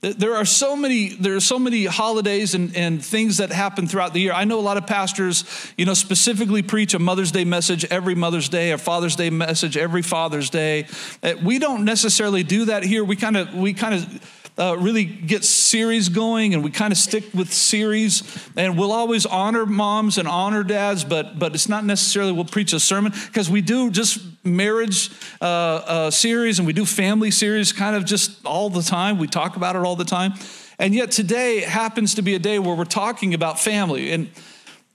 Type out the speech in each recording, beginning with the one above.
there are so many there are so many holidays and, and things that happen throughout the year. I know a lot of pastors you know specifically preach a mother's day message every mother's day a father's day message every father's day. Uh, we don't necessarily do that here. We kind of we kind of uh, really get series going and we kind of stick with series. And we'll always honor moms and honor dads but but it's not necessarily we'll preach a sermon because we do just marriage uh, uh, series and we do family series kind of just all the time. We talk about it all the time. And yet today happens to be a day where we're talking about family and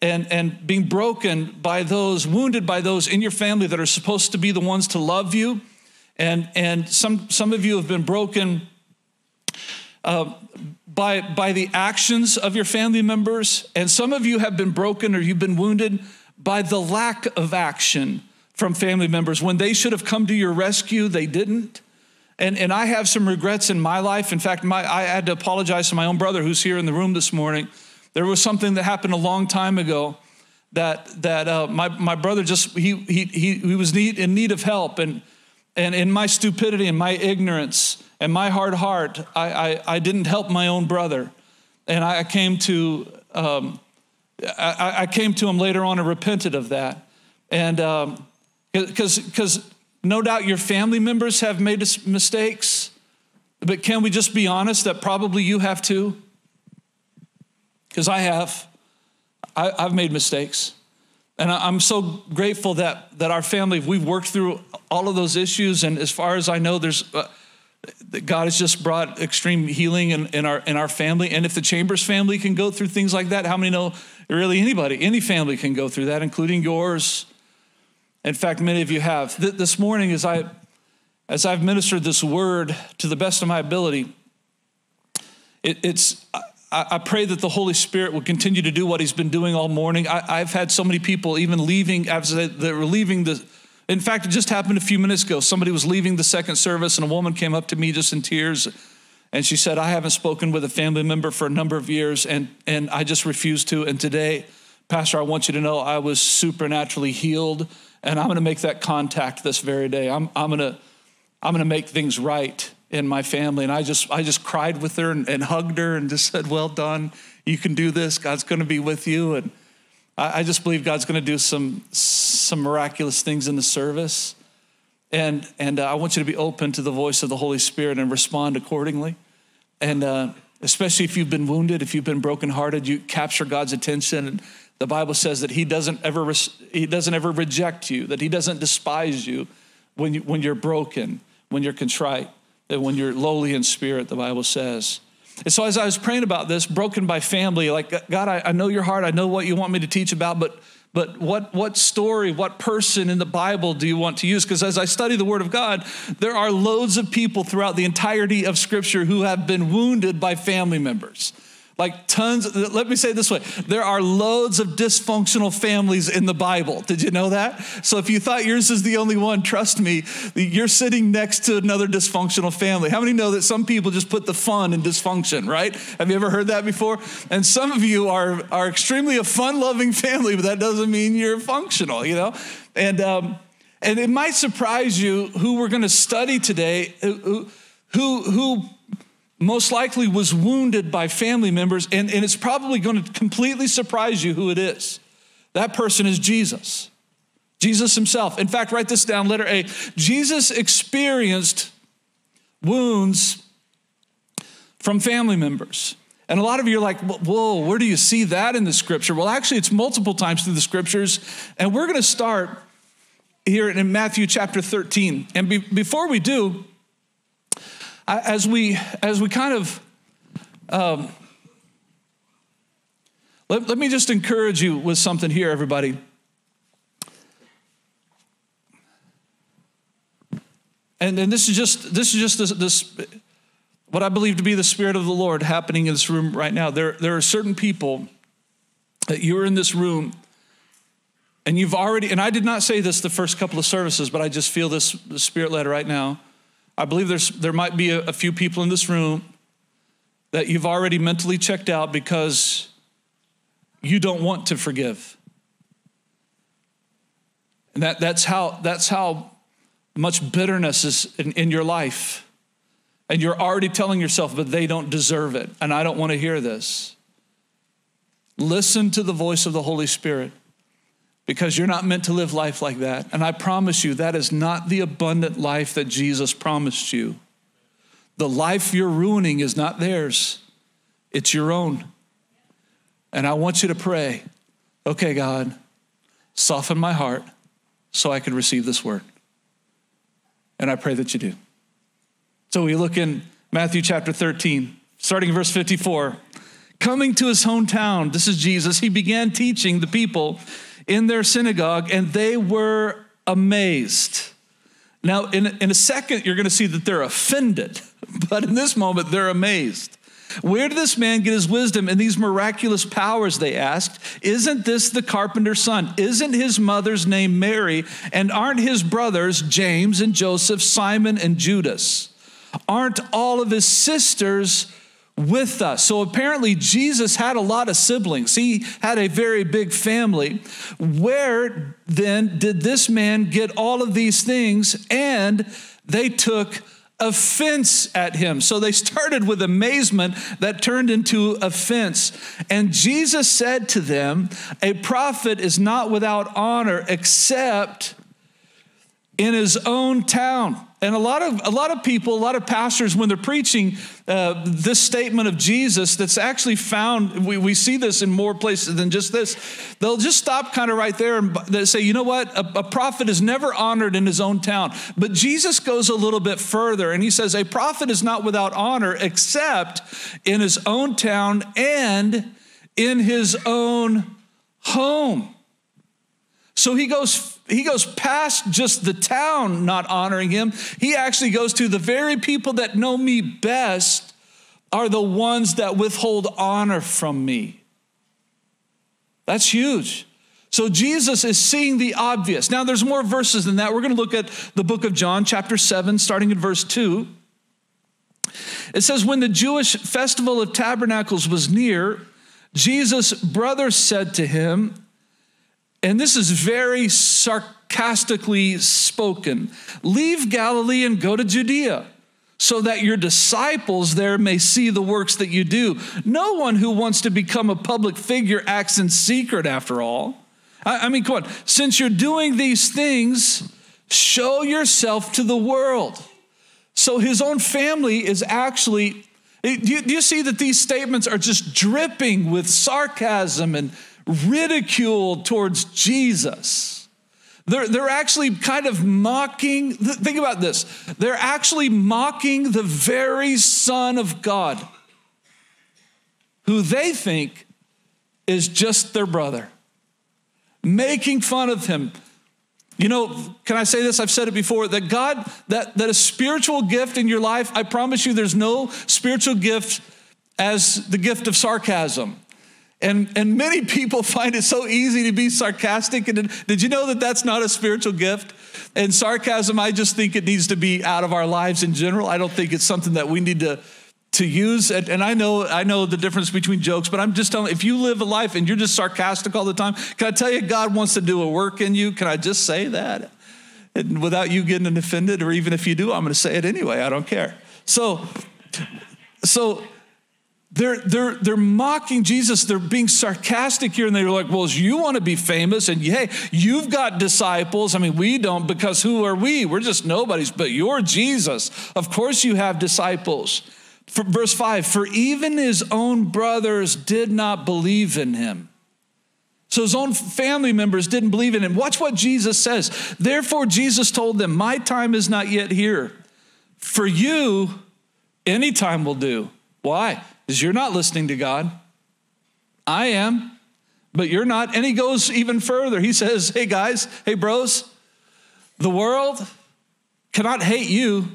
and, and being broken by those, wounded by those in your family that are supposed to be the ones to love you. And, and some, some of you have been broken uh, by, by the actions of your family members. And some of you have been broken or you've been wounded by the lack of action from family members. When they should have come to your rescue, they didn't. And, and I have some regrets in my life. In fact, my, I had to apologize to my own brother who's here in the room this morning. There was something that happened a long time ago that, that uh, my, my brother just, he, he, he, he was need, in need of help. And, and in my stupidity and my ignorance, and my hard heart, I, I, I didn't help my own brother. And I came to, um, I, I, came to him later on and repented of that. And because um, because no doubt your family members have made mistakes, but can we just be honest that probably you have too? Because I have. I, I've made mistakes. And I'm so grateful that, that our family, we've worked through all of those issues. And as far as I know, there's, uh, God has just brought extreme healing in, in, our, in our family. And if the Chambers family can go through things like that, how many know really anybody, any family can go through that, including yours? In fact, many of you have. This morning, as, I, as I've ministered this word to the best of my ability, it, it's, I, I, pray that the Holy Spirit will continue to do what He's been doing all morning. I, have had so many people even leaving, that were leaving the, in fact, it just happened a few minutes ago. Somebody was leaving the second service, and a woman came up to me just in tears. And she said, I haven't spoken with a family member for a number of years, and, and I just refused to. And today, Pastor, I want you to know I was supernaturally healed, and I'm going to make that contact this very day. I'm, I'm going to I'm going to make things right in my family. And I just, I just cried with her and, and hugged her and just said, Well done. You can do this. God's going to be with you. And I, I just believe God's going to do some, some miraculous things in the service. And, and uh, I want you to be open to the voice of the Holy Spirit and respond accordingly. And uh, especially if you've been wounded, if you've been brokenhearted, you capture God's attention. And the Bible says that He doesn't ever, he doesn't ever reject you, that He doesn't despise you when, you when you're broken, when you're contrite, that when you're lowly in spirit, the Bible says. And so as I was praying about this, broken by family, like, God, I, I know your heart. I know what you want me to teach about, but but what, what story, what person in the Bible do you want to use? Because as I study the Word of God, there are loads of people throughout the entirety of Scripture who have been wounded by family members. Like tons, let me say this way there are loads of dysfunctional families in the Bible. Did you know that? So if you thought yours is the only one, trust me, you're sitting next to another dysfunctional family. How many know that some people just put the fun in dysfunction, right? Have you ever heard that before? And some of you are, are extremely a fun loving family, but that doesn't mean you're functional, you know? And, um, and it might surprise you who we're going to study today, who, who, who most likely was wounded by family members, and, and it's probably going to completely surprise you who it is. That person is Jesus. Jesus himself. In fact, write this down, letter A. Jesus experienced wounds from family members. And a lot of you are like, whoa, where do you see that in the scripture? Well, actually, it's multiple times through the scriptures. And we're going to start here in Matthew chapter 13. And be, before we do, as we as we kind of um, let, let me just encourage you with something here everybody and, and this is just this is just this, this what I believe to be the Spirit of the Lord happening in this room right now. There, there are certain people that you're in this room and you've already, and I did not say this the first couple of services, but I just feel this Spirit led right now. I believe there's, there might be a, a few people in this room that you've already mentally checked out because you don't want to forgive. And that, that's, how, that's how much bitterness is in, in your life. And you're already telling yourself, but they don't deserve it. And I don't want to hear this. Listen to the voice of the Holy Spirit because you're not meant to live life like that. And I promise you, that is not the abundant life that Jesus promised you. The life you're ruining is not theirs, it's your own. And I want you to pray, okay, God, soften my heart so I can receive this word. And I pray that you do. So we look in Matthew chapter 13, starting in verse 54. Coming to his hometown, this is Jesus, he began teaching the people in their synagogue, and they were amazed. Now, in, in a second, you're going to see that they're offended, but in this moment, they're amazed. Where did this man get his wisdom and these miraculous powers? They asked. Isn't this the carpenter's son? Isn't his mother's name Mary? And aren't his brothers James and Joseph, Simon and Judas? Aren't all of his sisters with us. So apparently, Jesus had a lot of siblings. He had a very big family. Where then did this man get all of these things? And they took offense at him. So they started with amazement that turned into offense. And Jesus said to them, A prophet is not without honor except in his own town and a lot of a lot of people, a lot of pastors, when they're preaching uh, this statement of Jesus, that's actually found. We, we see this in more places than just this. They'll just stop kind of right there and say, you know what, a, a prophet is never honored in his own town. But Jesus goes a little bit further, and he says, a prophet is not without honor except in his own town and in his own home. So he goes he goes past just the town not honoring him. He actually goes to the very people that know me best are the ones that withhold honor from me. That's huge. So Jesus is seeing the obvious. Now there's more verses than that. We're going to look at the book of John chapter 7 starting in verse 2. It says when the Jewish festival of tabernacles was near, Jesus' brothers said to him, and this is very sarcastically spoken leave Galilee and go to Judea so that your disciples there may see the works that you do. No one who wants to become a public figure acts in secret, after all. I, mean, come on, since you're doing these things, show yourself to the world. So his own family is actually, do you, do you see that these statements are just dripping with sarcasm and ridicule towards Jesus. They're, they're actually kind of mocking, think about this. They're actually mocking the very Son of God, who they think is just their brother, making fun of him. You know, can I say this? I've said it before that God, that, that a spiritual gift in your life, I promise you, there's no spiritual gift as the gift of sarcasm. And, and many people find it so easy to be sarcastic. And did you know that that's not a spiritual gift? And sarcasm, I just think it needs to be out of our lives in general. I don't think it's something that we need to, to use. And, and I know I know the difference between jokes, but I'm just telling if you live a life and you're just sarcastic all the time, can I tell you God wants to do a work in you? Can I just say that? And without you getting offended, or even if you do, I'm going to say it anyway. I don't care. So, so they're, they're, they're mocking Jesus. They're being sarcastic here. And they're like, well, you want to be famous. And hey, you've got disciples. I mean, we don't because who are we? We're just nobodies, but you're Jesus. Of course you have disciples. For, verse five, for even his own brothers did not believe in him. So his own family members didn't believe in him. Watch what Jesus says. Therefore, Jesus told them, My time is not yet here. For you, any time will do. Why? Is you're not listening to God. I am, but you're not. And he goes even further. He says, Hey guys, hey bros, the world cannot hate you,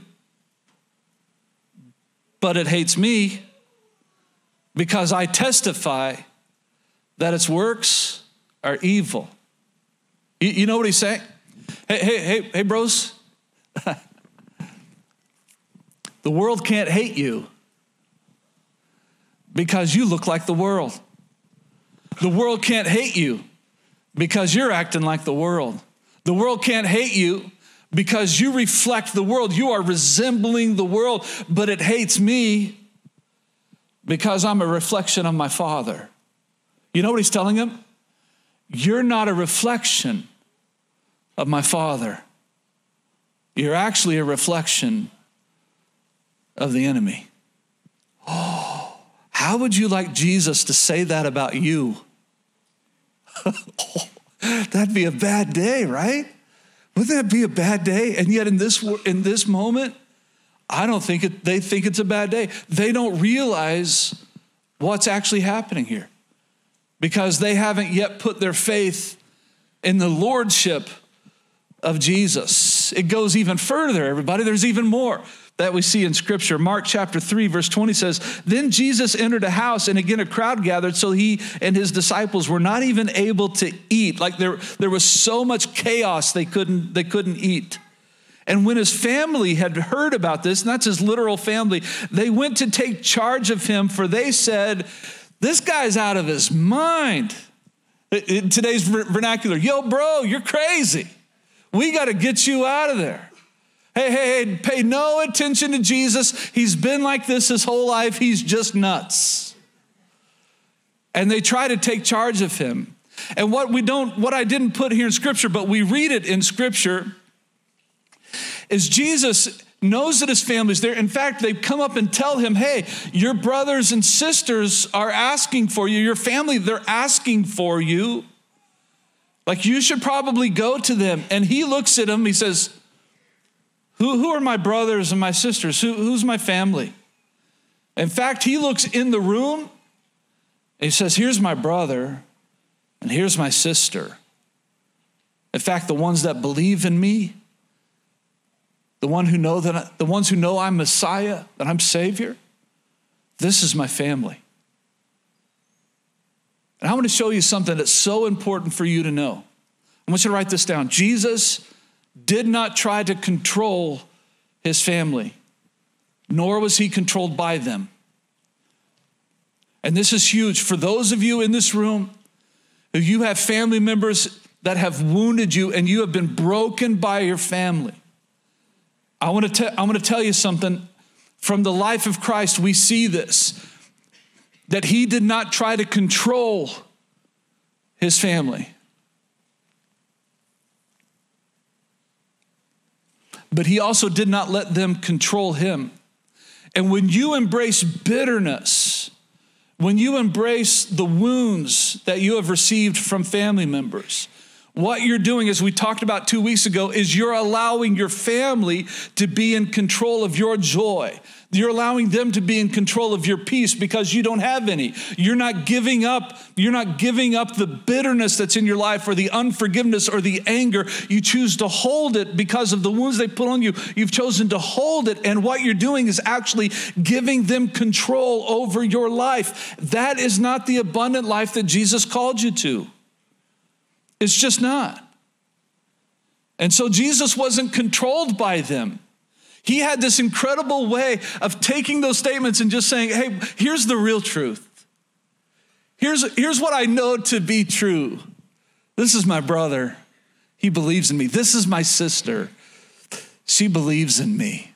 but it hates me because I testify that its works are evil. You, you know what he's saying? Hey, hey, hey, hey, bros. the world can't hate you because you look like the world. The world can't hate you because you're acting like the world. The world can't hate you because you reflect the world. You are resembling the world, but it hates me because I'm a reflection of my Father. You know what he's telling him? You're not a reflection of my Father. You're actually a reflection of the enemy. Oh, how would you like Jesus to say that about you? oh, that'd be a bad day, right? Wouldn't that be a bad day? And yet, in this in this moment, I don't think it, they think it's a bad day. They don't realize what's actually happening here because they haven't yet put their faith in the lordship of Jesus. It goes even further, everybody. There's even more that we see in scripture. Mark chapter 3, verse 20 says, Then Jesus entered a house, and again a crowd gathered, so he and his disciples were not even able to eat. Like there, there was so much chaos they couldn't, they couldn't eat. And when his family had heard about this, and that's his literal family, they went to take charge of him, for they said, This guy's out of his mind. In today's vernacular, yo, bro, you're crazy. We got to get you out of there. Hey, hey, hey, pay no attention to Jesus. He's been like this his whole life. He's just nuts. And they try to take charge of him. And what we don't, what I didn't put here in scripture, but we read it in scripture, is Jesus knows that his family's there. In fact, they come up and tell him, hey, your brothers and sisters are asking for you. Your family, they're asking for you. Like you should probably go to them. And he looks at him, he says, who, who are my brothers and my sisters? Who, who's my family? In fact, he looks in the room and he says, Here's my brother and here's my sister. In fact, the ones that believe in me, the one who know that the ones who know I'm Messiah, that I'm Savior, this is my family. And I want to show you something that's so important for you to know. I want you to write this down. Jesus did not try to control his family, nor was he controlled by them. And this is huge for those of you in this room who you have family members that have wounded you and you have been broken by your family. I want to, te- I want to tell you something from the life of Christ. We see this that he did not try to control his family. But he also did not let them control him. And when you embrace bitterness, when you embrace the wounds that you have received from family members, what you're doing, as we talked about two weeks ago, is you're allowing your family to be in control of your joy. You're allowing them to be in control of your peace because you don't have any. You're not giving up, you're not giving up the bitterness that's in your life or the unforgiveness or the anger. You choose to hold it because of the wounds they put on you. You've chosen to hold it, and what you're doing is actually giving them control over your life. That is not the abundant life that Jesus called you to. It's just not. And so Jesus wasn't controlled by them. He had this incredible way of taking those statements and just saying, hey, here's the real truth. Here's, here's what I know to be true. This is my brother. He believes in me. This is my sister. She believes in me.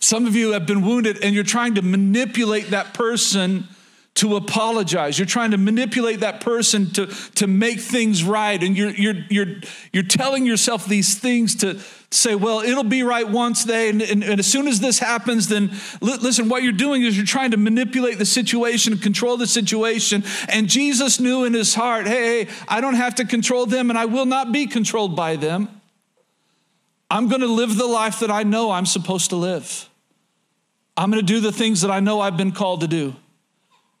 Some of you have been wounded and you're trying to manipulate that person to apologize. You're trying to manipulate that person to, to make things right. And you're, you're, you're, you're telling yourself these things to say, well, it'll be right once they, and, and, and as soon as this happens, then li- listen, what you're doing is you're trying to manipulate the situation, control the situation. And Jesus knew in his heart, hey, hey, I don't have to control them and I will not be controlled by them. I'm going to live the life that I know I'm supposed to live. I'm going to do the things that I know I've been called to do.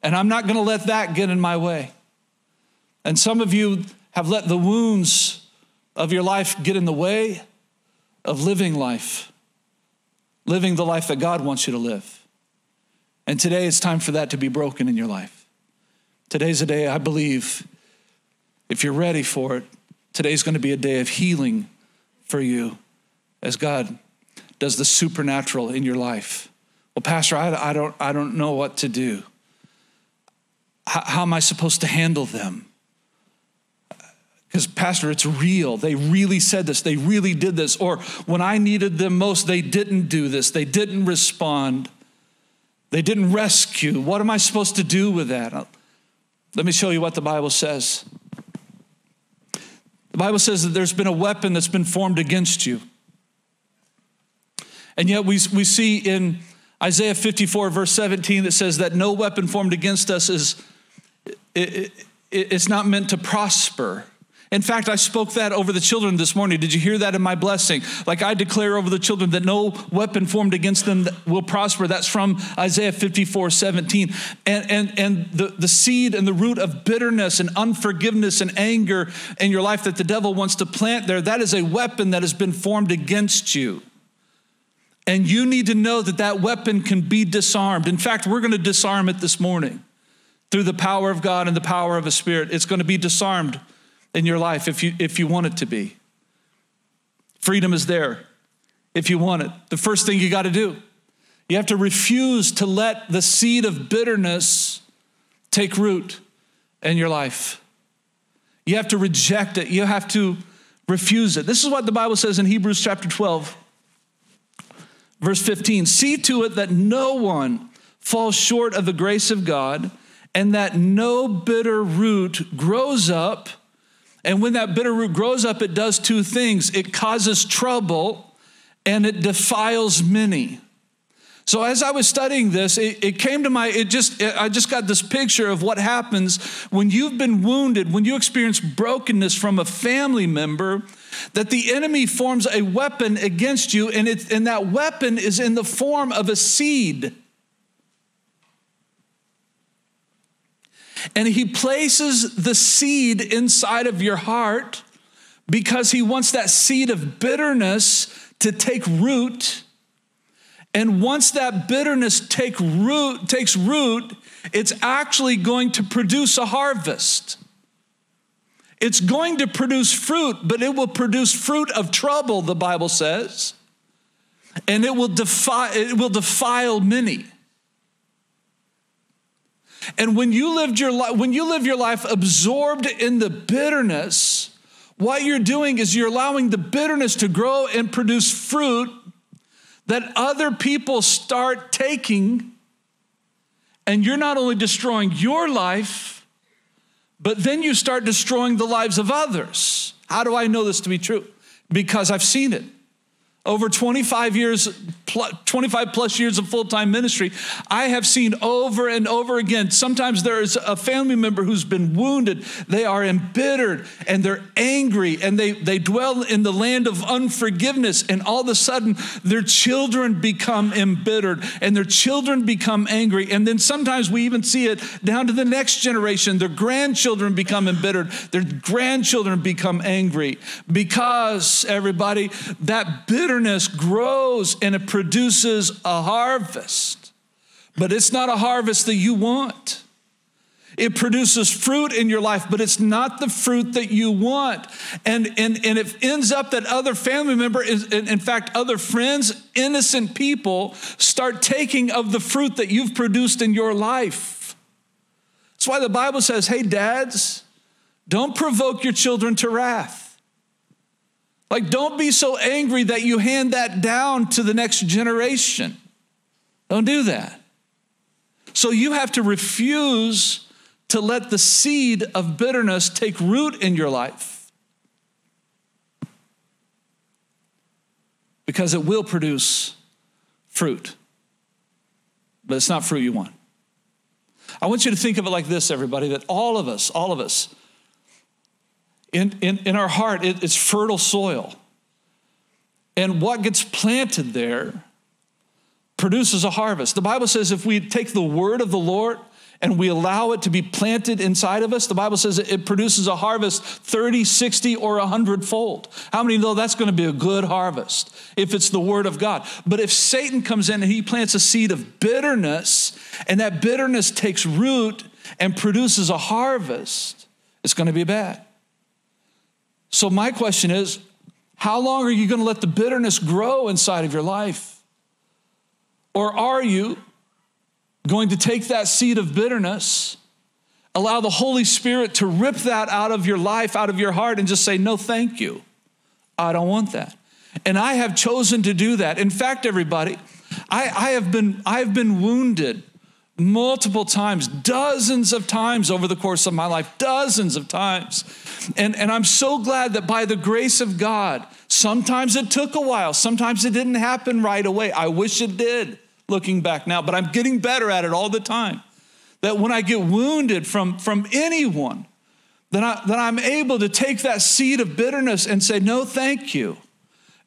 And I'm not going to let that get in my way. And some of you have let the wounds of your life get in the way of living life, living the life that God wants you to live. And today it's time for that to be broken in your life. Today's a day, I believe, if you're ready for it, today's going to be a day of healing for you as God does the supernatural in your life. Well, Pastor, I, I don't, I don't know what to do. How, how am I supposed to handle them? Because, Pastor, it's real. They really said this. They really did this. Or when I needed them most, they didn't do this. They didn't respond. They didn't rescue. What am I supposed to do with that? Uh, let me show you what the Bible says. The Bible says that there's been a weapon that's been formed against you. And yet we, we see in Isaiah 54, verse 17, that says that no weapon formed against us is it, it, it's not meant to prosper. In fact, I spoke that over the children this morning. Did you hear that in my blessing? Like I declare over the children that no weapon formed against them will prosper. That's from Isaiah 54 17. And, and, and the, the seed and the root of bitterness and unforgiveness and anger in your life that the devil wants to plant there, that is a weapon that has been formed against you. And you need to know that that weapon can be disarmed. In fact, we're going to disarm it this morning through the power of God and the power of a spirit. It's going to be disarmed in your life if you, if you want it to be. Freedom is there if you want it. The first thing you got to do, you have to refuse to let the seed of bitterness take root in your life. You have to reject it. You have to refuse it. This is what the Bible says in Hebrews chapter 12, verse 15. See to it that no one falls short of the grace of God and that no bitter root grows up and when that bitter root grows up, it does two things it causes trouble and it defiles many. So as I was studying this, it, it, came to my, it just, it, I just got this picture of what happens when you've been wounded, when you experience brokenness from a family member, that the enemy forms a weapon against you, and, it, and that weapon is in the form of a seed. And he places the seed inside of your heart because he wants that seed of bitterness to take root. And once that bitterness take root, takes root, it's actually going to produce a harvest. It's going to produce fruit, but it will produce fruit of trouble, the Bible says. And it will, defy, it will defile many. And when you lived your life, when you live your life absorbed in the bitterness, what you're doing is you're allowing the bitterness to grow and produce fruit that other people start taking. And you're not only destroying your life, but then you start destroying the lives of others. How do I know this to be true? Because I've seen it. Over 25 years, 25 plus years of full time ministry, I have seen over and over again. Sometimes there is a family member who's been wounded. They are embittered and they're angry and they, they dwell in the land of unforgiveness. And all of a sudden, their children become embittered and their children become angry. And then sometimes we even see it down to the next generation. Their grandchildren become embittered, their grandchildren become angry because, everybody, that bitterness grows and it produces a harvest. But it's not a harvest that you want. It produces fruit in your life, but it's not the fruit that you want. And, and, and it ends up that other family member is, in fact, other friends, innocent people, start taking of the fruit that you've produced in your life. That's why the Bible says, hey, dads, don't provoke your children to wrath. Like, don't be so angry that you hand that down to the next generation. Don't do that. So, you have to refuse to let the seed of bitterness take root in your life because it will produce fruit, but it's not fruit you want. I want you to think of it like this, everybody, that all of us, all of us, in, in, in our heart, it, it's fertile soil. And what gets planted there produces a harvest. The Bible says if we take the word of the Lord and we allow it to be planted inside of us, the Bible says it produces a harvest 30, 60, or 100 fold. How many know that's going to be a good harvest if it's the Word of God? But if Satan comes in and he plants a seed of bitterness, and that bitterness takes root and produces a harvest, it's going to be bad. So, my question is how long are you going to let the bitterness grow inside of your life? Or are you going to take that seed of bitterness, allow the Holy Spirit to rip that out of your life, out of your heart, and just say, No, thank you. I don't want that. And I have chosen to do that. In fact, everybody, I, I have been, I've been wounded multiple times, dozens of times over the course of my life, dozens of times. And, and I'm so glad that by the grace of God, sometimes it took a while, sometimes it didn't happen right away. I wish it did looking back now, but I'm getting better at it all the time. That when I get wounded from, from anyone, then, I, then I'm able to take that seed of bitterness and say, No, thank you.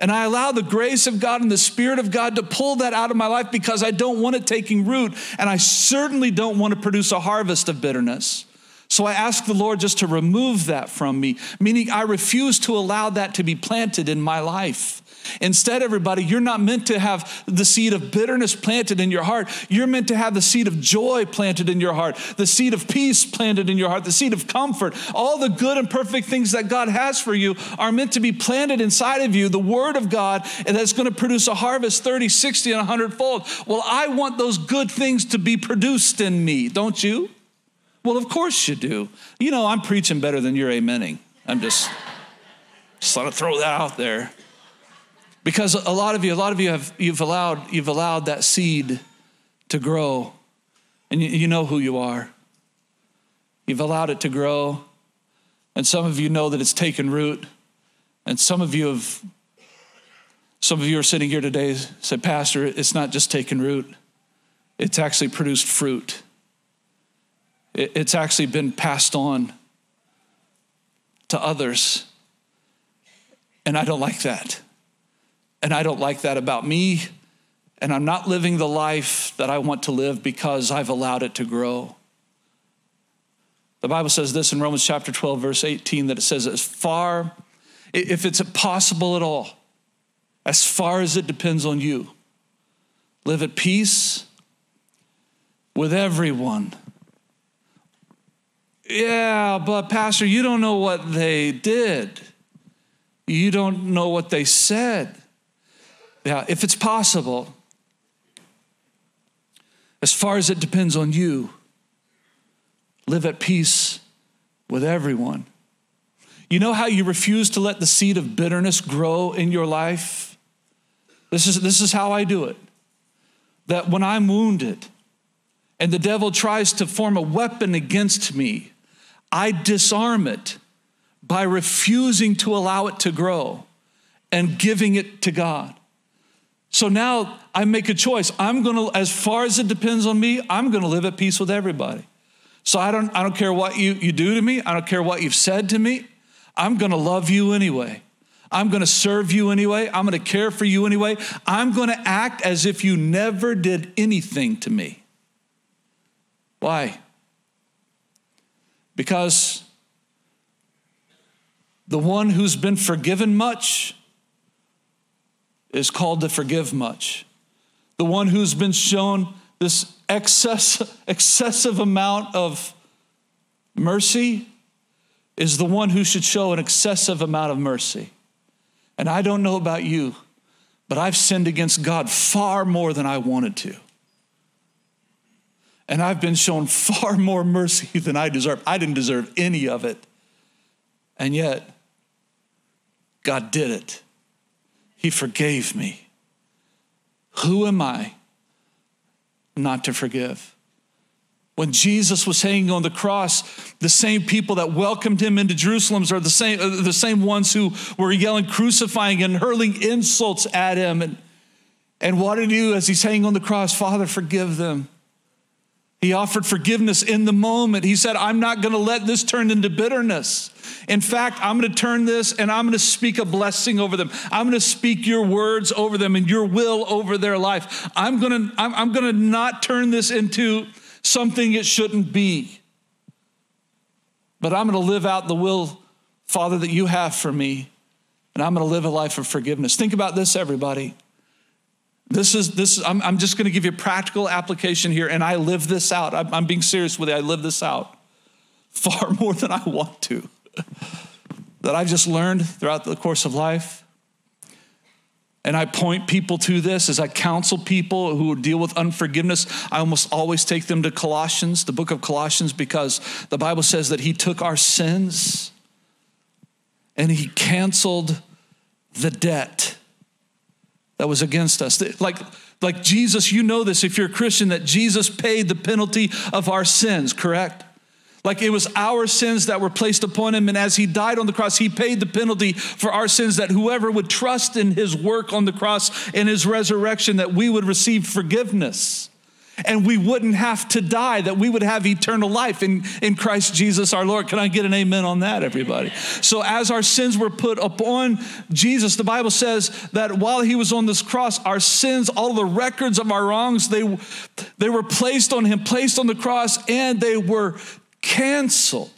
And I allow the grace of God and the Spirit of God to pull that out of my life because I don't want it taking root. And I certainly don't want to produce a harvest of bitterness. So I ask the Lord just to remove that from me, meaning I refuse to allow that to be planted in my life. Instead, everybody, you're not meant to have the seed of bitterness planted in your heart. You're meant to have the seed of joy planted in your heart, the seed of peace planted in your heart, the seed of comfort. All the good and perfect things that God has for you are meant to be planted inside of you, the Word of God, and that's going to produce a harvest 30, 60, and 100 fold. Well, I want those good things to be produced in me, don't you? Well, of course you do. You know, I'm preaching better than you're amening. I'm just, just want to throw that out there. Because a lot of you, a lot of you have you've allowed you've allowed that seed to grow, and you, you know who you are. You've allowed it to grow, and some of you know that it's taken root, and some of you have. Some of you are sitting here today said, Pastor, it's not just taken root; it's actually produced fruit. It's actually been passed on to others, and I don't like that. And I don't like that about me. And I'm not living the life that I want to live because I've allowed it to grow. The Bible says this in Romans chapter 12, verse 18, that it says, as far, if it's possible at all, as far as it depends on you, live at peace with everyone. Yeah, but Pastor, you don't know what they did. You don't know what they said. Yeah, if it's possible, as far as it depends on you, live at peace with everyone. You know how you refuse to let the seed of bitterness grow in your life? This is, this is how I do it. That when I'm wounded and the devil tries to form a weapon against me, I disarm it by refusing to allow it to grow and giving it to God. So now I make a choice. I'm going to, as far as it depends on me, I'm going to live at peace with everybody. So I don't, I don't care what you, you do to me. I don't care what you've said to me. I'm going to love you anyway. I'm going to serve you anyway. I'm going to care for you anyway. I'm going to act as if you never did anything to me. Why? Because the one who's been forgiven much is called to forgive much. The one who's been shown this excess, excessive amount of mercy is the one who should show an excessive amount of mercy. And I don't know about you, but I've sinned against God far more than I wanted to. And I've been shown far more mercy than I deserve. I didn't deserve any of it. And yet, God did it. He forgave me. Who am I not to forgive? When Jesus was hanging on the cross, the same people that welcomed him into Jerusalem are the same, uh, the same ones who were yelling, crucifying, and hurling insults at him. And, and what did he do as he's hanging on the cross? Father, forgive them. He offered forgiveness in the moment. He said, I'm not going to let this turn into bitterness. In fact, I'm going to turn this and I'm going to speak a blessing over them. I'm going to speak your words over them and your will over their life. I'm going to, I'm, I'm going to not turn this into something it shouldn't be. But I'm going to live out the will, Father, that you have for me. And I'm going to live a life of forgiveness. Think about this, everybody. This is this. I'm, I'm just going to give you a practical application here, and I live this out. I'm, I'm being serious with you. I live this out far more than I want to. that I've just learned throughout the course of life. And I point people to this as I counsel people who deal with unforgiveness. I almost always take them to Colossians, the book of Colossians, because the Bible says that He took our sins and He canceled the debt that was against us. Like, like Jesus, you know this if you're a Christian, that Jesus paid the penalty of our sins, correct? Like it was our sins that were placed upon him. And as he died on the cross, he paid the penalty for our sins that whoever would trust in his work on the cross and his resurrection, that we would receive forgiveness and we wouldn't have to die, that we would have eternal life in, in Christ Jesus our Lord. Can I get an amen on that, everybody? So, as our sins were put upon Jesus, the Bible says that while he was on this cross, our sins, all the records of our wrongs, they, they were placed on him, placed on the cross, and they were canceled.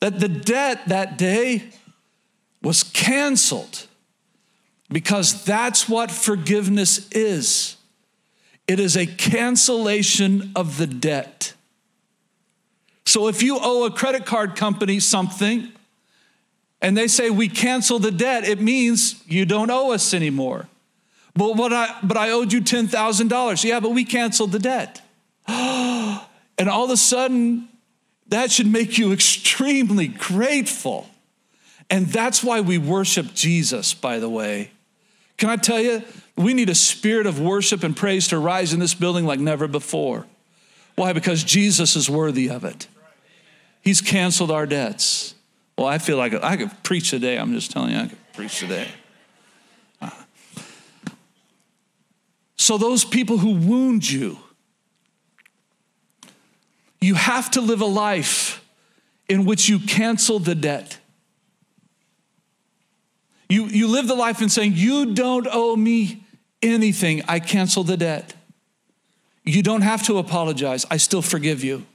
That the debt that day was canceled because that's what forgiveness is it is a cancellation of the debt. So if you owe a credit card company something and they say we cancel the debt, it means you don't owe us anymore. But what I but I owed you $10,000. Yeah, but we canceled the debt. And all of a sudden, that should make you extremely grateful. And that's why we worship Jesus, by the way. Can I tell you, we need a spirit of worship and praise to rise in this building like never before. Why? Because Jesus is worthy of it. He's canceled our debts. Well, I feel like I could preach today. I'm just telling you, I could preach today. So, those people who wound you, you have to live a life in which you cancel the debt. You, you live the life in saying, You don't owe me anything. I cancel the debt. You don't have to apologize. I still forgive you.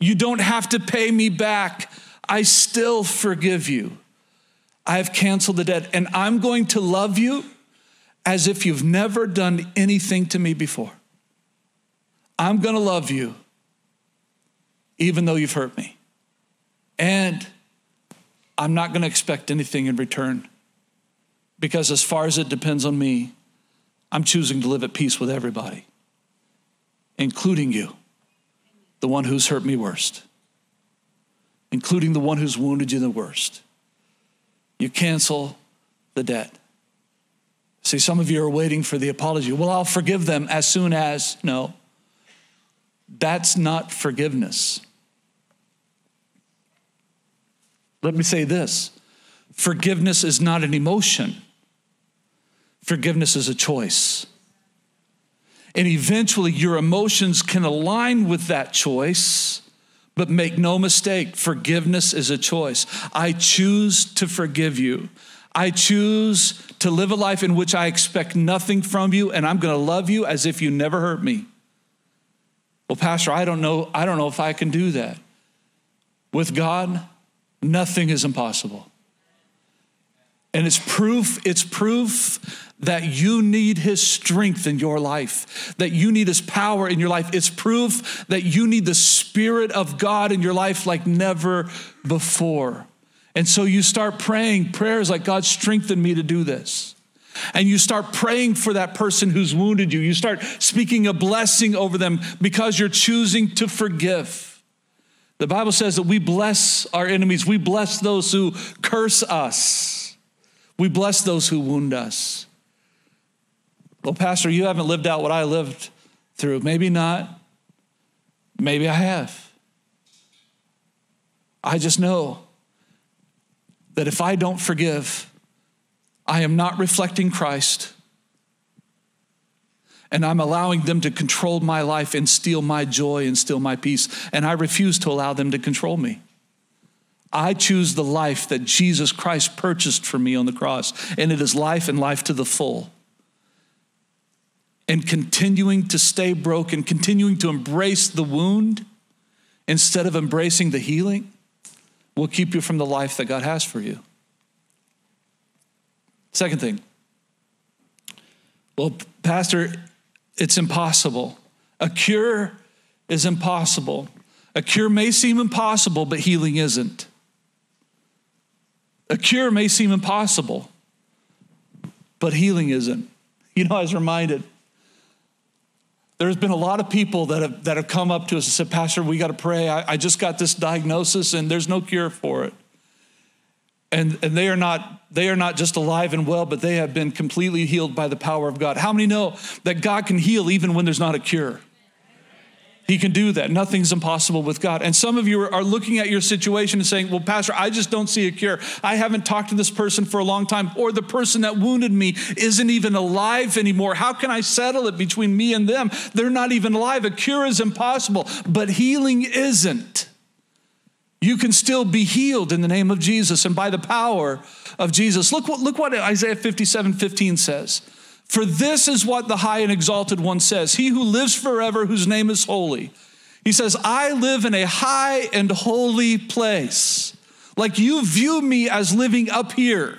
You don't have to pay me back. I still forgive you. I have canceled the debt, and I'm going to love you as if you've never done anything to me before. I'm going to love you even though you've hurt me. And I'm not going to expect anything in return because, as far as it depends on me, I'm choosing to live at peace with everybody, including you, the one who's hurt me worst, including the one who's wounded you the worst. You cancel the debt. See, some of you are waiting for the apology. Well, I'll forgive them as soon as. No, that's not forgiveness. Let me say this forgiveness is not an emotion, forgiveness is a choice. And eventually, your emotions can align with that choice, but make no mistake, forgiveness is a choice. I choose to forgive you. I choose to live a life in which I expect nothing from you, and I'm to love you as if you never hurt me. Well, Pastor, I don't know. I don't know if I can do that. With God, Nothing is impossible. And it's proof, it's proof that you need his strength in your life, that you need his power in your life. It's proof that you need the Spirit of God in your life like never before. And so you start praying prayers like, God, strengthen me to do this. And you start praying for that person who's wounded you. You start speaking a blessing over them because you're choosing to forgive. The Bible says that we bless our enemies, we bless those who curse us, we bless those who wound us. Well, Pastor, you haven't lived out what I lived through. Maybe not. Maybe I have. I just know that if I don't forgive, I am not reflecting Christ and I'm allowing them to control my life and steal my joy and steal my peace. And I refuse to allow them to control me. I choose the life that Jesus Christ purchased for me on the cross, and it is life and life to the full. And continuing to stay broken, continuing to embrace the wound instead of embracing the healing will keep you from the life that God has for you. Second thing, well, Pastor, it's impossible. A cure is impossible. A cure may seem impossible, but healing isn't. A cure may seem impossible, but healing isn't. You know, I was reminded there's been a lot of people that have, that have come up to us and said, Pastor, we got to pray. I, I just got this diagnosis and there's no cure for it. And, and they are not they are not just alive and well, but they have been completely healed by the power of God. How many know that God can heal even when there's not a cure? He can do that. Nothing's impossible with God. And some of you are looking at your situation and saying, Well, Pastor, I just don't see a cure. I haven't talked to this person for a long time, or the person that wounded me isn't even alive anymore. How can I settle it between me and them? They're not even alive. A cure is impossible, but healing isn't. You can still be healed in the name of Jesus and by the power of Jesus. Look what, look what Isaiah 57 15 says. For this is what the high and exalted one says He who lives forever, whose name is holy. He says, I live in a high and holy place. Like you view me as living up here,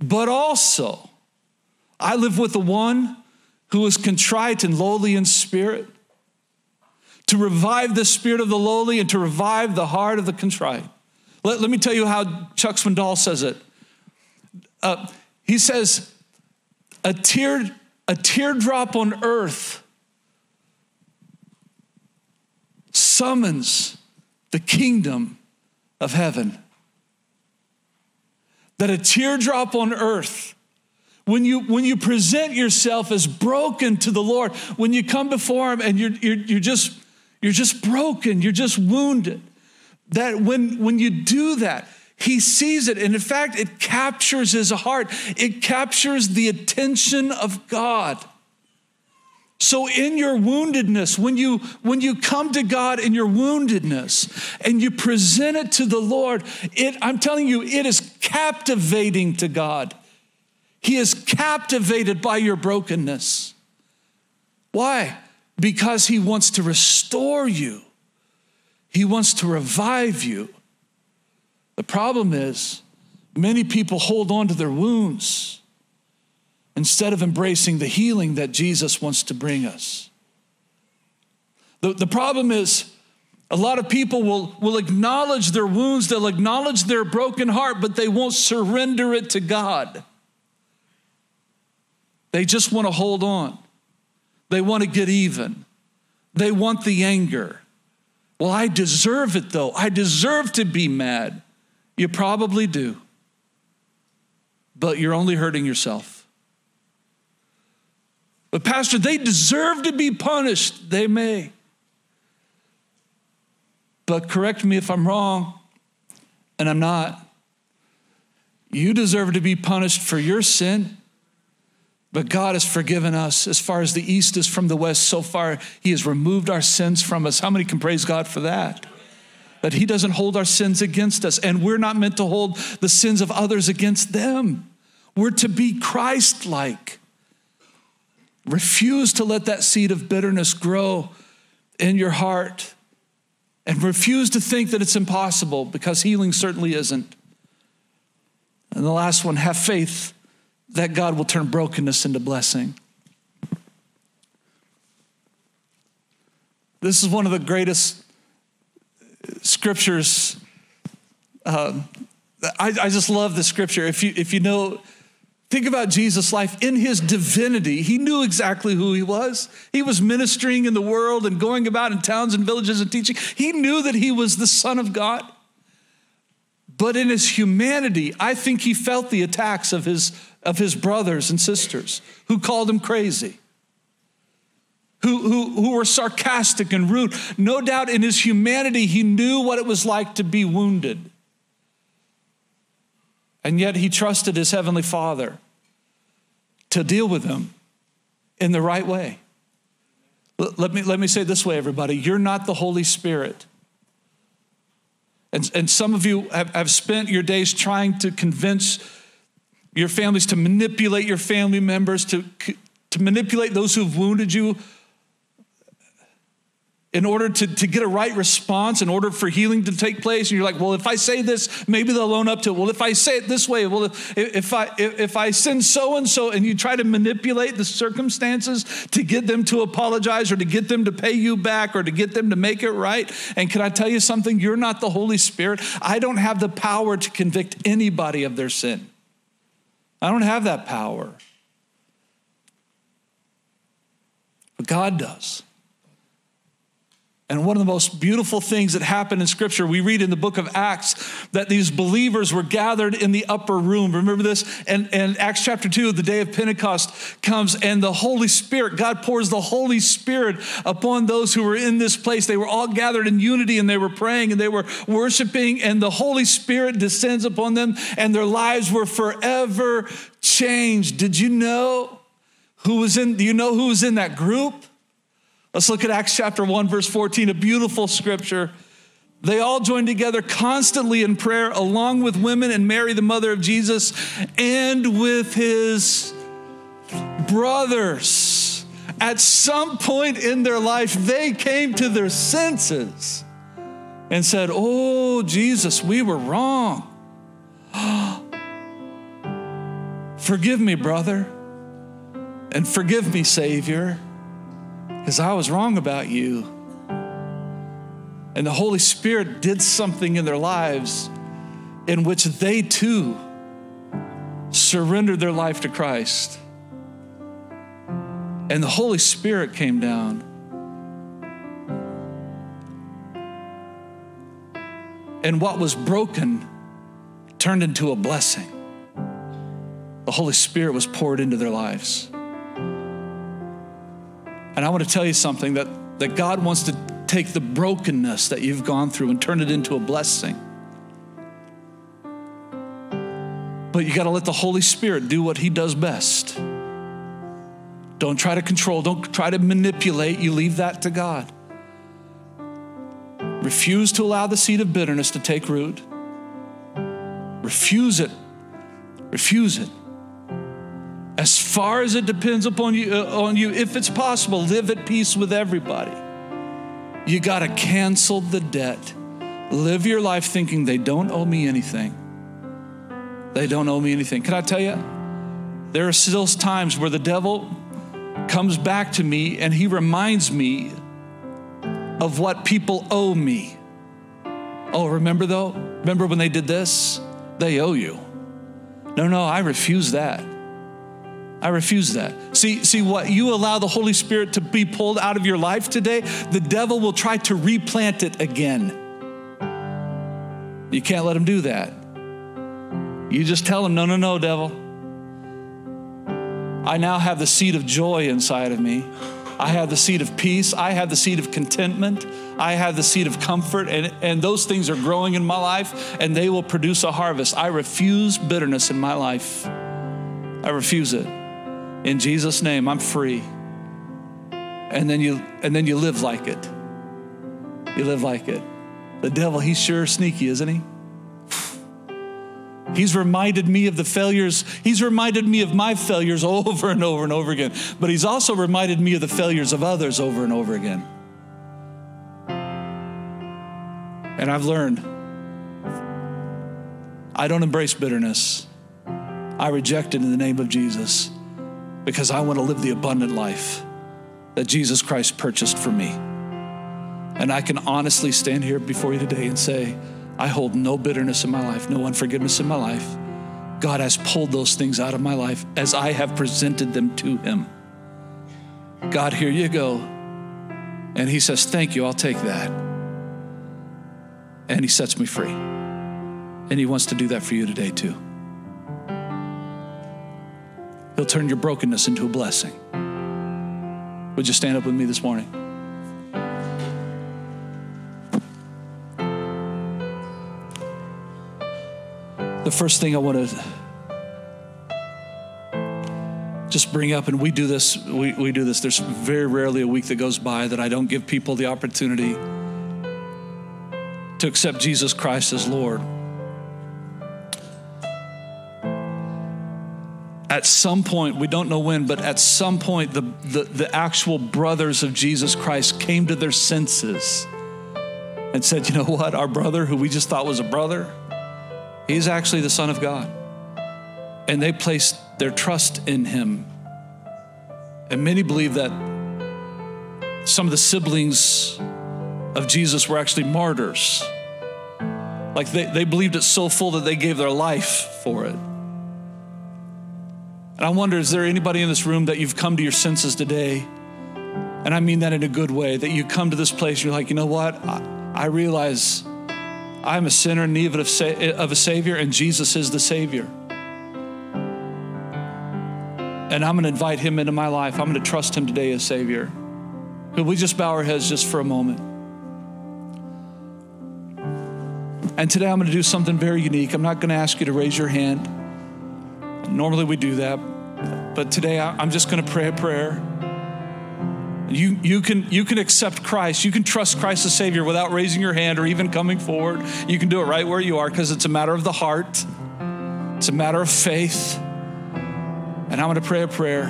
but also I live with the one who is contrite and lowly in spirit, to revive the spirit of the lowly and to revive the heart of the contrite. Let, let me tell you how Chuck Swindoll says it. Uh, he says, a, tear, a teardrop on earth summons the kingdom of heaven. That a teardrop on earth, when you, when you present yourself as broken to the Lord, when you come before Him and you're, you're, you're, just, you're just broken, you're just wounded, that when, when you do that, he sees it. And in fact, it captures his heart, it captures the attention of God. So in your woundedness, when you when you come to God in your woundedness and you present it to the Lord, it I'm telling you it is captivating to God. He is captivated by your brokenness. Why? Because he wants to restore you. He wants to revive you. The problem is, many people hold on to their wounds instead of embracing the healing that Jesus wants to bring us. The, the problem is, a lot of people will, will acknowledge their wounds, they'll acknowledge their broken heart, but they won't surrender it to God. They just want to hold on. They want to get even. They want the anger. Well, I deserve it though. I deserve to be mad. You probably do, but you're only hurting yourself. But, Pastor, they deserve to be punished. They may. But correct me if I'm wrong, and I'm not. You deserve to be punished for your sin. But God has forgiven us as far as the east is from the west. So far, He has removed our sins from us. How many can praise God for that? That He doesn't hold our sins against us, and we're not meant to hold the sins of others against them. We're to be Christ like. Refuse to let that seed of bitterness grow in your heart, and refuse to think that it's impossible because healing certainly isn't. And the last one, have faith that God will turn brokenness into blessing. This is one of the greatest scriptures. Uh, I, I just love the scripture. If you, if you know, think about Jesus' life in his divinity. He knew exactly who he was. He was ministering in the world and going about in towns and villages and teaching. He knew that he was the Son of God. But in his humanity, I think he felt the attacks of his, of his brothers and sisters who called him crazy who, who, who were sarcastic and rude. No doubt in his humanity, he knew what it was like to be wounded. And yet he trusted his heavenly father to deal with him in the right way. Let me, let me say this way, everybody you're not the Holy Spirit. And, and some of you have, have spent your days trying to convince your families to manipulate your family members to to manipulate those who've wounded you in order to, to get a right response, in order for healing to take place. And you're like, well, if I say this, maybe they'll own up to it. Well, if I say it this way, well, if, if I if, if I send so and so, and you try to manipulate the circumstances to get them to apologize or to get them to pay you back or to get them to make it right. And can I tell you something? You're not the Holy Spirit. I don't have the power to convict anybody of their sin. I don't have that power. But God does. And one of the most beautiful things that happened in Scripture, we read in the book of Acts that these believers were gathered in the upper room. Remember this? And, and Acts chapter 2, the day of Pentecost comes, and the Holy Spirit, God pours the Holy Spirit upon those who were in this place. They were all gathered in unity and they were praying and they were worshiping, and the Holy Spirit descends upon them, and their lives were forever changed. Did you know who was in? Do you know who was in that group? Let's look at Acts chapter 1, verse 14, a beautiful scripture. They all joined together constantly in prayer, along with women and Mary, the mother of Jesus, and with his brothers. At some point in their life, they came to their senses and said, Oh, Jesus, we were wrong. forgive me, brother, and forgive me, Savior because I was wrong about you. And the Holy Spirit did something in their lives in which they too surrendered their life to Christ. And the Holy Spirit came down. And what was broken turned into a blessing. The Holy Spirit was poured into their lives. And I want to tell you something that, that God wants to take the brokenness that you've gone through and turn it into a blessing. But you got to let the Holy Spirit do what He does best. Don't try to control, don't try to manipulate. You leave that to God. Refuse to allow the seed of bitterness to take root. Refuse it. Refuse it. As far as it depends upon you, uh, on you, if it's possible, live at peace with everybody. You got to cancel the debt. Live your life thinking they don't owe me anything. They don't owe me anything. Can I tell you? There are still times where the devil comes back to me and he reminds me of what people owe me. Oh, remember though? Remember when they did this? They owe you. No, no, I refuse that. I refuse that. See, see what you allow the Holy Spirit to be pulled out of your life today, the devil will try to replant it again. You can't let him do that. You just tell him, no, no, no, devil. I now have the seed of joy inside of me. I have the seed of peace. I have the seed of contentment. I have the seed of comfort. And, and those things are growing in my life and they will produce a harvest. I refuse bitterness in my life. I refuse it. In Jesus' name, I'm free. And then you and then you live like it. You live like it. The devil, he's sure sneaky, isn't he? He's reminded me of the failures. He's reminded me of my failures over and over and over again. But he's also reminded me of the failures of others over and over again. And I've learned I don't embrace bitterness. I reject it in the name of Jesus because I want to live the abundant life that Jesus Christ purchased for me. And I can honestly stand here before you today and say, I hold no bitterness in my life, no unforgiveness in my life. God has pulled those things out of my life as I have presented them to Him. God, here you go. And He says, Thank you, I'll take that. And He sets me free. And He wants to do that for you today, too. He'll turn your brokenness into a blessing. Would you stand up with me this morning? The first thing I want to just bring up, and we do this, we, we do this. There's very rarely a week that goes by that I don't give people the opportunity to accept Jesus Christ as Lord. At some point, we don't know when, but at some point, the, the, the, actual brothers of Jesus Christ came to their senses and said, You know what? Our brother, who we just thought was a brother, he's actually the Son of God. And they placed their trust in him. And many believe that some of the siblings of Jesus were actually martyrs. Like they, they believed it so full that they gave their life for it. And I wonder is there anybody in this room that you've come to your senses today? And I mean that in a good way, that you come to this place, you're like, you know what? I, I realize I'm a sinner in need of, of a Savior, and Jesus is the Savior. And I'm going to invite Him into my life. I'm going to trust Him today as Savior. Could we just bow our heads just for a moment? And today I'm going to do something very unique. I'm not going to ask you to raise your hand. Normally we do that. But today I'm just going to pray a prayer. You, you, can, you can accept Christ. You can trust Christ as Savior without raising your hand or even coming forward. You can do it right where you are because it's a matter of the heart, it's a matter of faith. And I'm going to pray a prayer.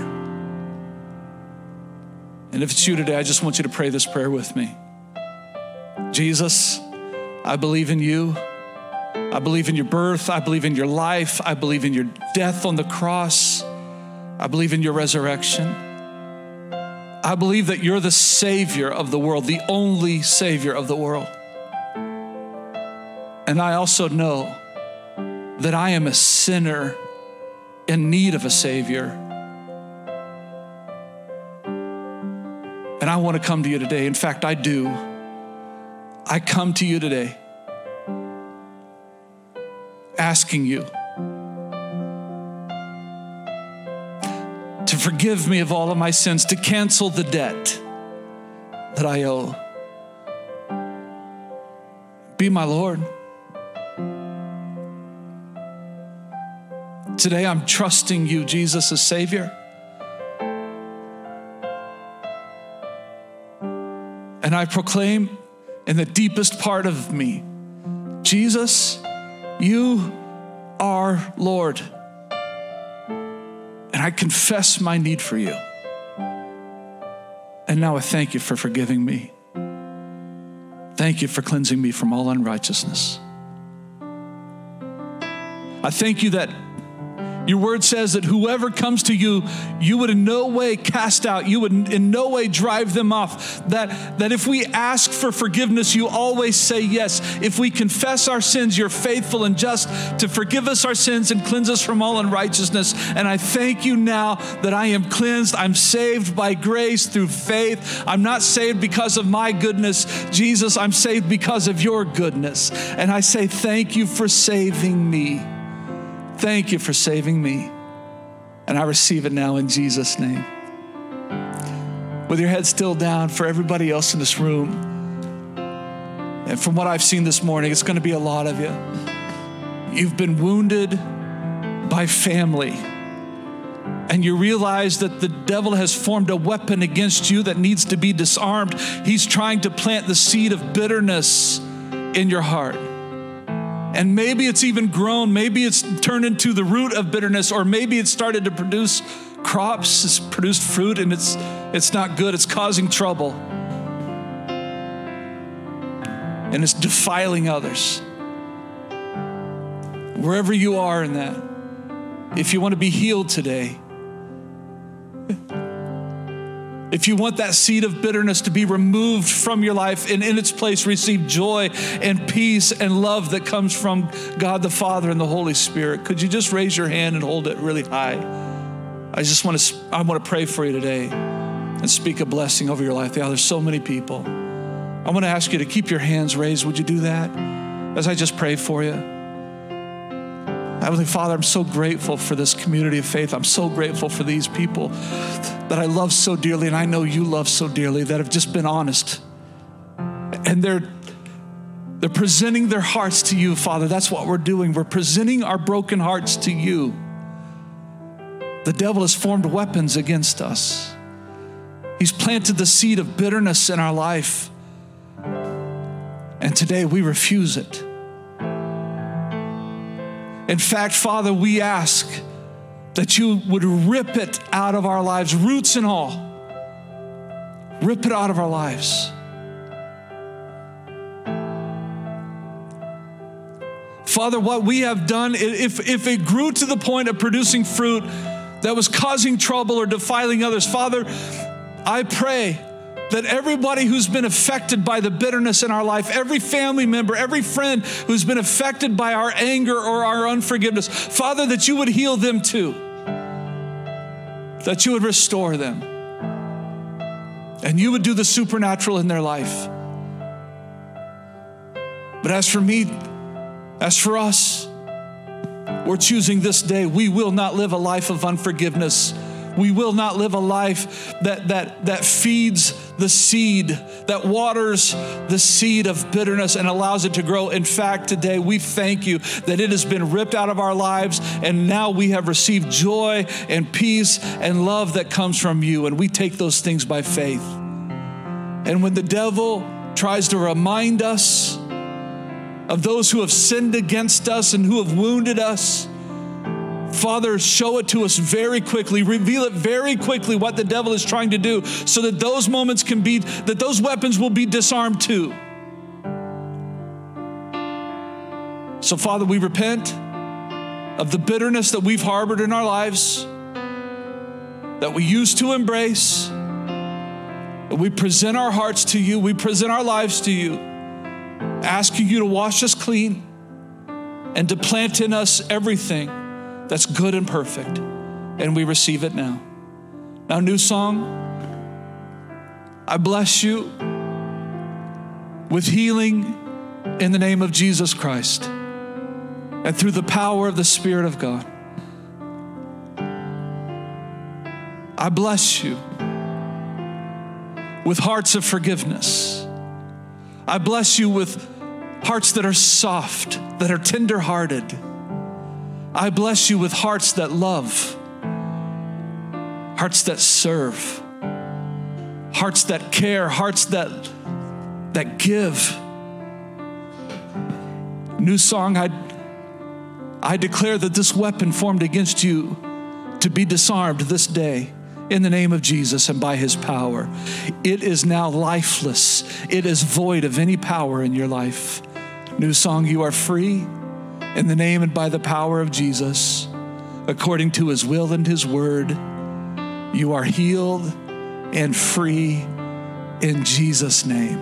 And if it's you today, I just want you to pray this prayer with me. Jesus, I believe in you. I believe in your birth. I believe in your life. I believe in your death on the cross. I believe in your resurrection. I believe that you're the Savior of the world, the only Savior of the world. And I also know that I am a sinner in need of a Savior. And I want to come to you today. In fact, I do. I come to you today asking you to forgive me of all of my sins, to cancel the debt that I owe. Be my Lord. Today I'm trusting you, Jesus, as Savior. And I proclaim in the deepest part of me, Jesus, you are Lord. And I confess my need for you. And now I thank you for forgiving me. Thank you for cleansing me from all unrighteousness. I thank you that your word says that whoever comes to you, you would in no way cast out, you would in no way drive them off. That, that if we ask for forgiveness, you always say yes. If we confess our sins, you're faithful and just to forgive us our sins and cleanse us from all unrighteousness. And I thank you now that I am cleansed. I'm saved by grace through faith. I'm not saved because of my goodness. Jesus, I'm saved because of your goodness. And I say thank you for saving me. Thank you for saving me. And I receive it now in Jesus' name. With your head still down for everybody else in this room. And from what I've seen this morning, it's going to be a lot of you. You've been wounded by family. And you realize that the devil has formed a weapon against you that needs to be disarmed. He's trying to plant the seed of bitterness in your heart. And maybe it's even grown, maybe it's turned into the root of bitterness, or maybe it started to produce crops, it's produced fruit, and it's, it's not good, it's causing trouble. And it's defiling others. Wherever you are in that, if you want to be healed today, if you want that seed of bitterness to be removed from your life and in its place receive joy and peace and love that comes from God the Father and the Holy Spirit, could you just raise your hand and hold it really high? I just want to I want to pray for you today and speak a blessing over your life. Yeah, there's so many people. I want to ask you to keep your hands raised. Would you do that as I just pray for you? Heavenly Father, I'm so grateful for this community of faith. I'm so grateful for these people that I love so dearly, and I know you love so dearly, that have just been honest. And they're they're presenting their hearts to you, Father. That's what we're doing. We're presenting our broken hearts to you. The devil has formed weapons against us. He's planted the seed of bitterness in our life. And today we refuse it. In fact, Father, we ask that you would rip it out of our lives, roots and all. Rip it out of our lives. Father, what we have done, if, if it grew to the point of producing fruit that was causing trouble or defiling others, Father, I pray that everybody who's been affected by the bitterness in our life, every family member, every friend who's been affected by our anger or our unforgiveness, Father, that you would heal them too, that you would restore them, and you would do the supernatural in their life. But as for me, as for us, we're choosing this day, we will not live a life of unforgiveness we will not live a life that, that, that feeds the seed, that waters the seed of bitterness and allows it to grow. In fact, today we thank you that it has been ripped out of our lives and now we have received joy and peace and love that comes from you. And we take those things by faith. And when the devil tries to remind us of those who have sinned against us and who have wounded us, Father, show it to us very quickly, reveal it very quickly what the devil is trying to do so that those moments can be, that those weapons will be disarmed too. So, Father, we repent of the bitterness that we've harbored in our lives, that we used to embrace. We present our hearts to you, we present our lives to you, asking you to wash us clean and to plant in us everything that's good and perfect. And we receive it now. Now, new song. I bless you with healing in the name of Jesus Christ and through the power of the Spirit of God. I bless you with hearts of forgiveness. I bless you with hearts that are soft, that are tender-hearted I bless you with hearts that love, hearts that serve, hearts that care, hearts that, that give. New song, I, I declare that this weapon formed against you to be disarmed this day in the name of Jesus and by his power. It is now lifeless, it is void of any power in your life. New song, you are free in the name and by the power of Jesus, according to his will and his word, you are healed and free in Jesus' name.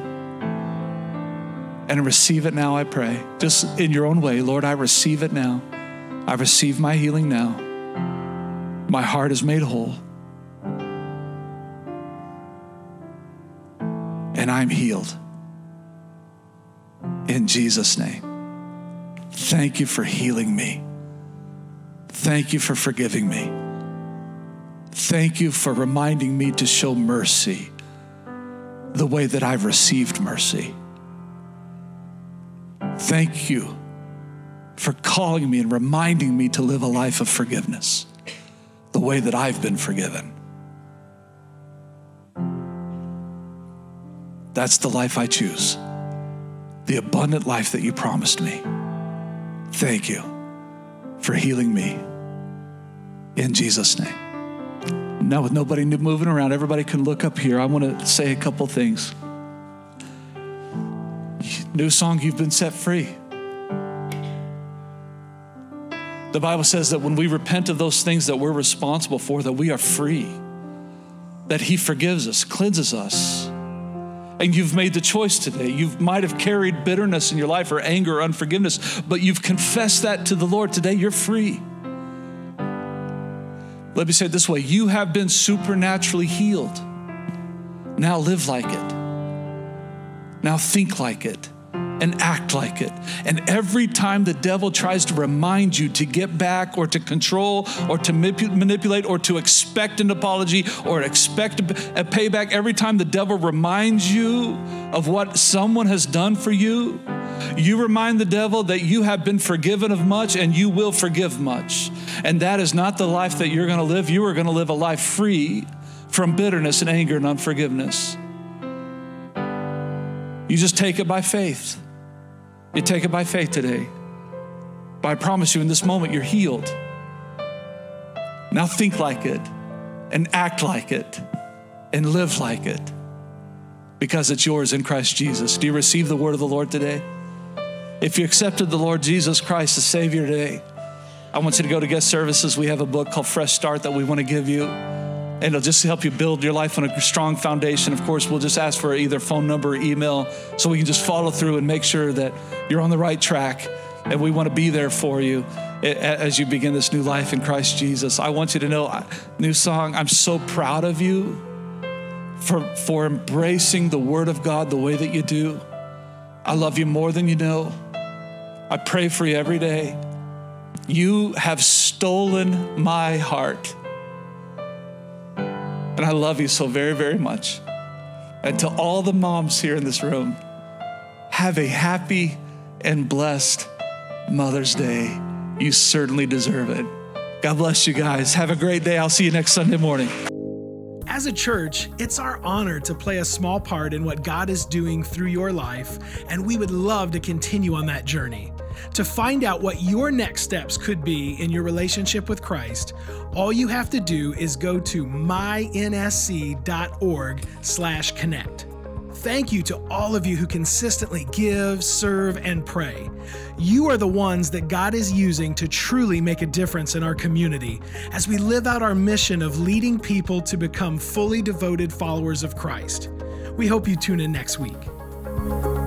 And receive it now, I pray. Just in your own way. Lord, I receive it now. I receive my healing now. My heart is made whole. And I'm healed. In Jesus' name. Thank you for healing me. Thank you for forgiving me. Thank you for reminding me to show mercy the way that I've received mercy. Thank you for calling me and reminding me to live a life of forgiveness the way that I've been forgiven. That's the life I choose, the abundant life that you promised me. Thank you for healing me in Jesus' name. Now, with nobody moving around, everybody can look up here. I want to say a couple things. New song, you've been set free. The Bible says that when we repent of those things that we're responsible for, that we are free, that He forgives us, cleanses us and you've made the choice today. You might have carried bitterness in your life or anger or unforgiveness, but you've confessed that to the Lord. Today, you're free. Let me say it this way you have been supernaturally healed. Now live like it. Now think like it and act like it. And every time the devil tries to remind you to get back or to control or to manipulate or to expect an apology or expect a payback, every time the devil reminds you of what someone has done for you, you remind the devil that you have been forgiven of much and you will forgive much. And that is not the life that you're going to live. You are going to live a life free from bitterness and anger and unforgiveness. You just take it by faith. You take it by faith today. But I promise you, in this moment, you're healed. Now think like it and act like it and live like it because it's yours in Christ Jesus. Do you receive the word of the Lord today? If you accepted the Lord Jesus Christ as Savior today, I want you to go to guest services. We have a book called Fresh Start that we want to give you. And it'll just help you build your life on a strong foundation. Of course, we'll just ask for either phone number or email so we can just follow through and make sure that you're on the right track. And we want to be there for you as you begin this new life in Christ Jesus. I want you to know, uh, new song, I'm so proud of you for, for embracing the Word of God the way that you do. I love you more than you know. I pray for you every day. You have stolen my heart. And I love you so very, very much. And to all the moms here in this room, have a happy and blessed Mother's Day. You certainly deserve it. God bless you guys. Have a great day. I'll see you next Sunday morning. As a church, it's our honor to play a small part in what God is doing through your life, and we would love to continue on that journey. To find out what your next steps could be in your relationship with Christ, all you have to do is go to mynsc.org/connect. Thank you to all of you who consistently give, serve, and pray. You are the ones that God is using to truly make a difference in our community as we live out our mission of leading people to become fully devoted followers of Christ. We hope you tune in next week.